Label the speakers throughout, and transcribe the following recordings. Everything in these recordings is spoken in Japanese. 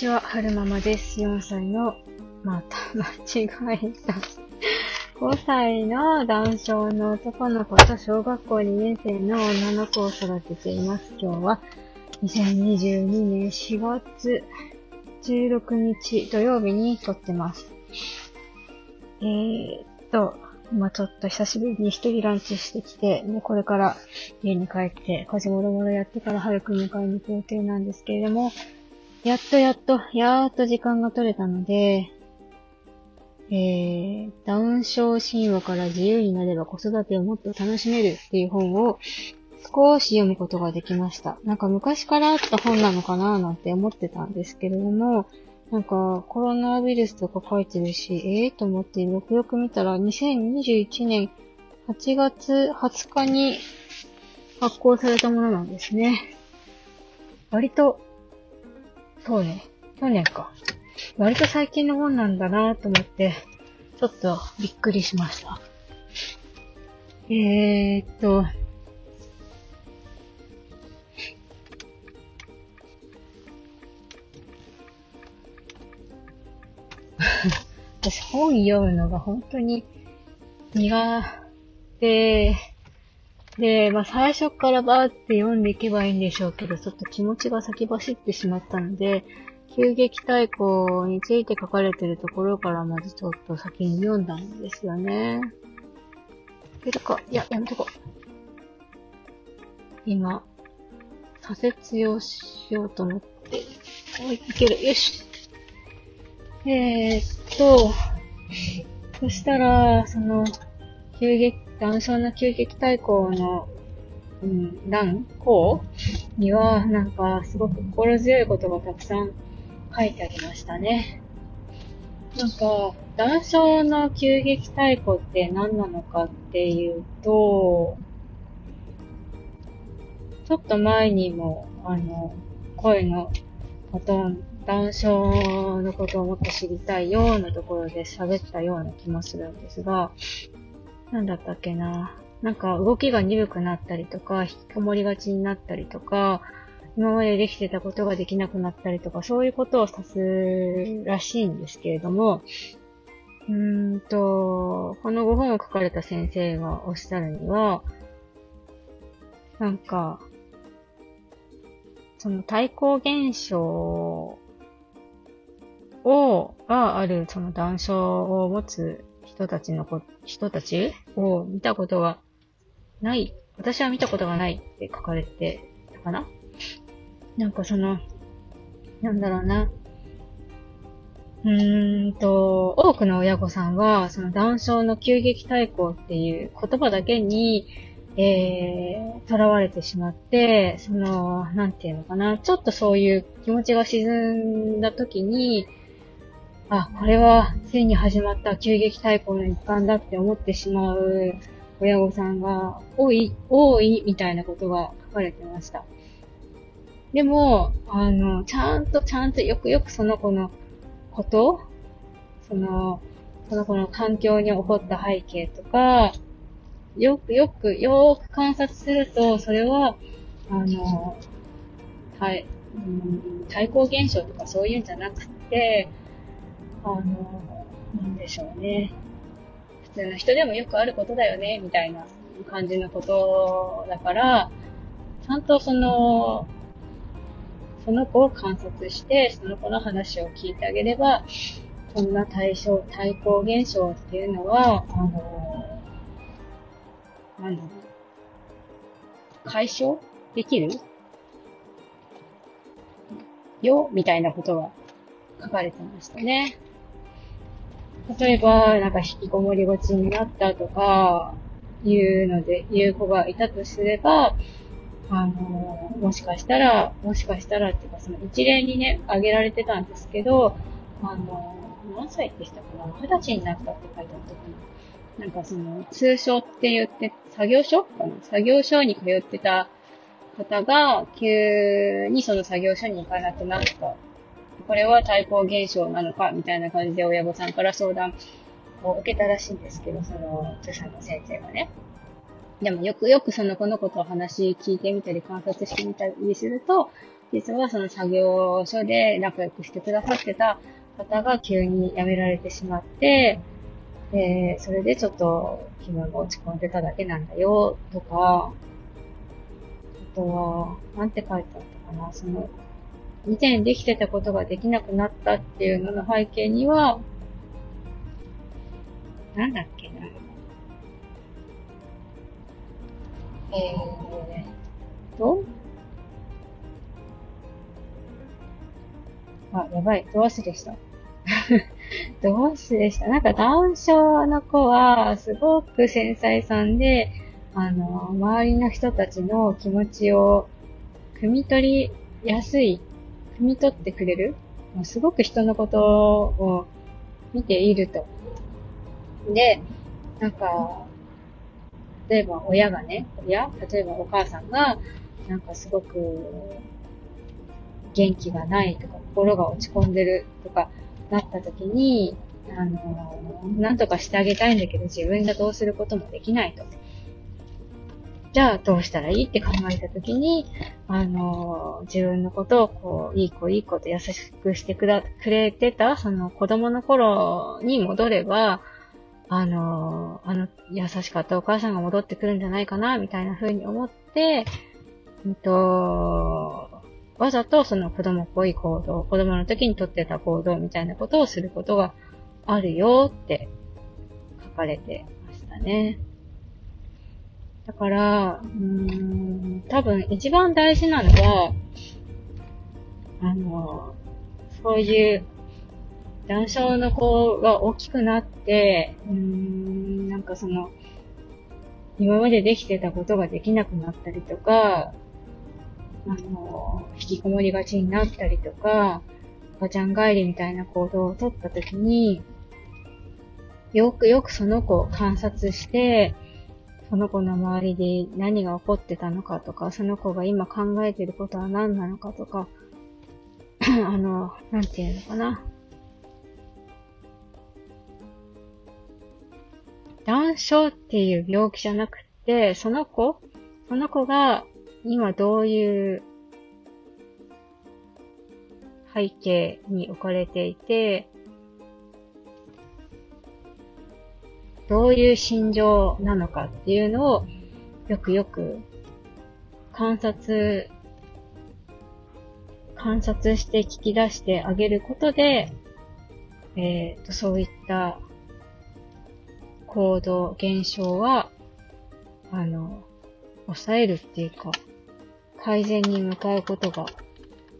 Speaker 1: ちは、はるままです。4歳の、また間違えた。5歳の男性の男の子と小学校2年生の女の子を育てています。今日は2022年4月16日土曜日に撮ってます。えーっと、今ちょっと久しぶりに一人ランチしてきて、で、これから家に帰って、家事もろもろやってから早く迎えに行く予定なんですけれども、やっとやっと、やーっと時間が取れたので、えー、ダウン症神話から自由になれば子育てをもっと楽しめるっていう本を少し読むことができました。なんか昔からあった本なのかななんて思ってたんですけれども、なんかコロナウイルスとか書いてるし、ええー、と思ってよくよく見たら2021年8月20日に発行されたものなんですね。割と、そうね、去年か。割と最近のもんなんだなと思って、ちょっとびっくりしました。えー、っと、私本読むのが本当に苦手で、まあ最初からバーって読んでいけばいいんでしょうけど、ちょっと気持ちが先走ってしまったので、急激対抗について書かれてるところからまずちょっと先に読んだんですよね。いけるかいや、やめとこう。今、左折をしようと思って。おい、いける。よし。えー、っと、そしたら、その、急激、男性の急激対抗の、うん、欄、項には、なんか、すごく心強いことがたくさん書いてありましたね。なんか、男性の急激対抗って何なのかっていうと、ちょっと前にも、あの、声のこと、男性のことをもっと知りたいようなところで喋ったような気もするんですが、なんだったっけな。なんか動きが鈍くなったりとか、引きこもりがちになったりとか、今までできてたことができなくなったりとか、そういうことを指すらしいんですけれども、うーんと、このご本を書かれた先生がおっしゃるには、なんか、その対抗現象を、がある、その断症を持つ人たちのこ、人たち？を見たことがない？私は見たことがないって書かれてたかな？なんかその、なんだろうな。うーんと、多くの親御さんは、その断症の急激対抗っていう言葉だけに、えー、囚われてしまって、その、なんていうのかな、ちょっとそういう気持ちが沈んだ時に、あ、これはついに始まった急激対抗の一環だって思ってしまう親御さんが多い、多いみたいなことが書かれてました。でも、あの、ちゃんとちゃんとよくよくその子のこと、その、その子の環境に起こった背景とか、よくよく、よーく観察すると、それは、あの、対、うん、対抗現象とかそういうんじゃなくて、あの、なんでしょうね。普通の人でもよくあることだよね、みたいな感じのことだから、ちゃんとその、その子を観察して、その子の話を聞いてあげれば、そんな対象、対抗現象っていうのは、あの、なんだろう、解消できるよ、みたいなことが書かれてましたね。例えば、なんか引きこもりがちになったとか、いうので、いう子がいたとすれば、あの、もしかしたら、もしかしたらっていうか、その一例にね、挙げられてたんですけど、あの、何歳ってしたかな二十歳になったって書いてあったかななんかその、通称って言って、作業所かな？作業所に通ってた方が、急にその作業所に行かなくなった。これは対抗現象なのかみたいな感じで親御さんから相談を受けたらしいんですけど、その、著者の先生がね。でもよくよくその子のことを話聞いてみたり観察してみたりすると、実はその作業所で仲良くしてくださってた方が急に辞められてしまって、で、それでちょっと気分が落ち込んでただけなんだよ、とか、あとは、なんて書いてあったかな、その、以前できてたことができなくなったっていうのの背景には、なんだっけな。えーと、あ、やばい、どうすでした？どうすでした？なんか、ダウン症の子は、すごく繊細さんで、あの、周りの人たちの気持ちを、汲み取りやすい、汲み取ってくれる？すごく人のことを見ていると。で、なんか、例えば親がね、親？例えばお母さんが、なんかすごく元気がないとか、心が落ち込んでるとか、なった時に、あの、なんとかしてあげたいんだけど、自分がどうすることもできないと。じゃあ、どうしたらいいって考えた時に、あの、自分のことを、こう、いい子いい子と優しくしてくだ、くれてた、その子供の頃に戻れば、あの、あの、優しかったお母さんが戻ってくるんじゃないかな、みたいな風に思って、うんと、わざとその子供っぽい行動、子供の時にとってた行動みたいなことをすることがあるよって書かれてましたね。だから、うーん、多分一番大事なのは、あの、そういう男性の子が大きくなって、うーん、なんかその、今までできてたことができなくなったりとか、あの、引きこもりがちになったりとか、赤ちゃん帰りみたいな行動をとったときに、よくよくその子を観察して、その子の周りで何が起こってたのかとか、その子が今考えてることは何なのかとか、あの、なんていうのかな。断症っていう病気じゃなくて、その子、その子が今どういう背景に置かれていて、どういう心情なのかっていうのをよくよく観察、観察して聞き出してあげることで、えっ、ー、と、そういった行動、現象は、あの、抑えるっていうか、改善に向かうことが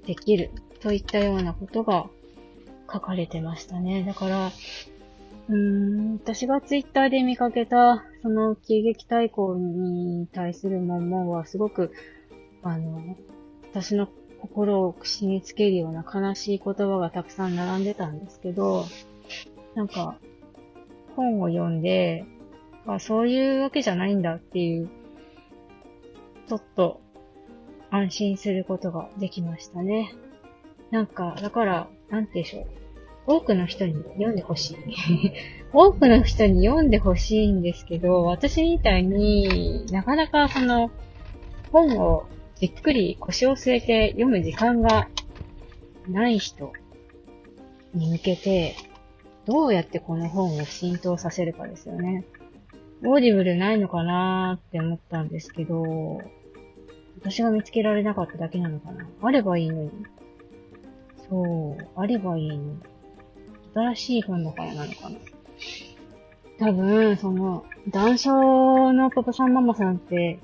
Speaker 1: できるといったようなことが書かれてましたね。だから、うーん、私がツイッターで見かけた、その喜劇対抗に対する文言はすごく、あの、私の心を串につけるような悲しい言葉がたくさん並んでたんですけど、なんか、本を読んで、あ、そういうわけじゃないんだっていう、ちょっと安心することができましたね。なんか、だから、なんてでしょう。多くの人に読んでほしい。多くの人に読んでほしいんですけど、私みたいになかなかその本をじっくり腰を据えて読む時間がない人に向けて、どうやってこの本を浸透させるかですよね。 Audible ないのかなーって思ったんですけど、私が見つけられなかっただけなのかな。あればいいのに。そう、あればいいのに。新しい本だからなのかな？多分、その、男性のパパさんママさんって、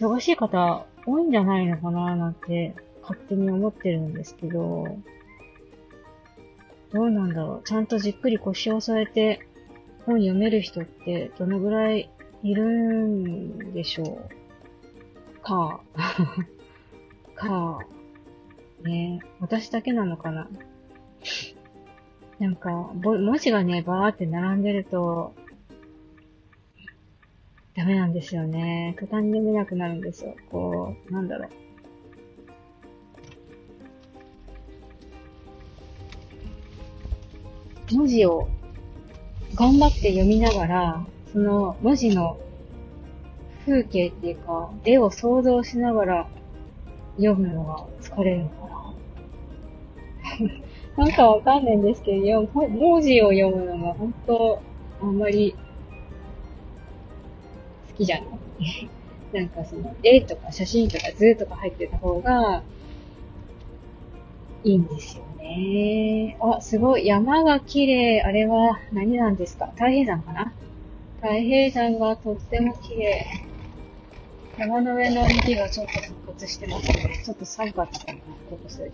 Speaker 1: 忙しい方多いんじゃないのかななんて、勝手に思ってるんですけど、どうなんだろう？ちゃんとじっくり腰を添えて本読める人ってどのぐらいいるんでしょうか？か。ね私だけなのかな？なんか、文字がね、バーって並んでると、ダメなんですよね。途端に読めなくなるんですよ。こう、なんだろう。文字を頑張って読みながら、その文字の風景っていうか、絵を想像しながら読むのが疲れるのかな。なんかわかんないんですけど、文字を読むのが本当、あんまり好きじゃない？なんかその、絵とか写真とか図とか入ってた方が、いいんですよね。あ、すごい。山が綺麗。あれは何なんですか？太平山かな？太平山がとっても綺麗。山の上の雪がちょっと復活してますね。ちょっと寒かったかな、ここ数日。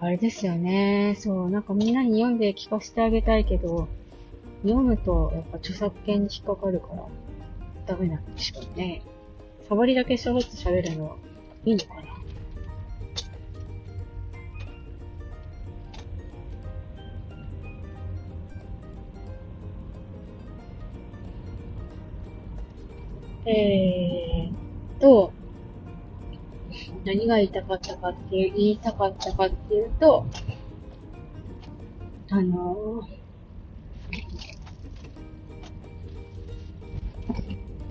Speaker 1: あれですよね。そう、なんかみんなに読んで聞かせてあげたいけど、読むとやっぱ著作権に引っかかるから、ダメなんでしょうね。触りだけしょろっと喋るのはいいのかなえーと、何が言いたかったかっていう、言いたかったかっていうと、あの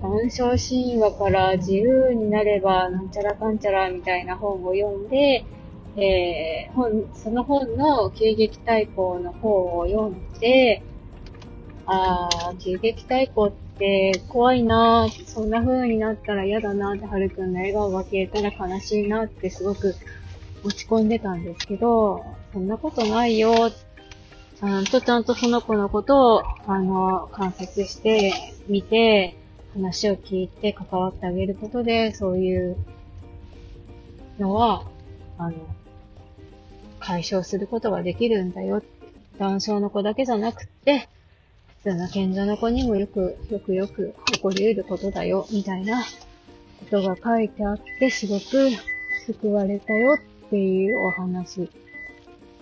Speaker 1: ー、談笑神話から自由になればなんちゃらかんちゃらみたいな本を読んで、えー、本、その本の急激対抗の方を読んで、あー、急激対抗ってて怖いなぁ、そんな風になったら嫌だなって、はるくんの笑顔が消えたら悲しいなってすごく落ち込んでたんですけど、そんなことないよ。ちゃんとちゃんとその子のことを、あの、観察して、見て、話を聞いて関わってあげることで、そういうのは、あの、解消することができるんだよ。男性の子だけじゃなくって、普通の賢者の子にもよく、よくよく起こり得ることだよ、みたいなことが書いてあって、すごく救われたよっていうお話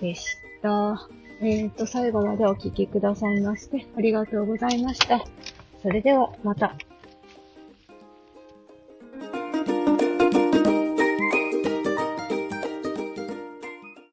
Speaker 1: でした。えっ、と、最後までお聴きくださいまして、ありがとうございました。それでは、また。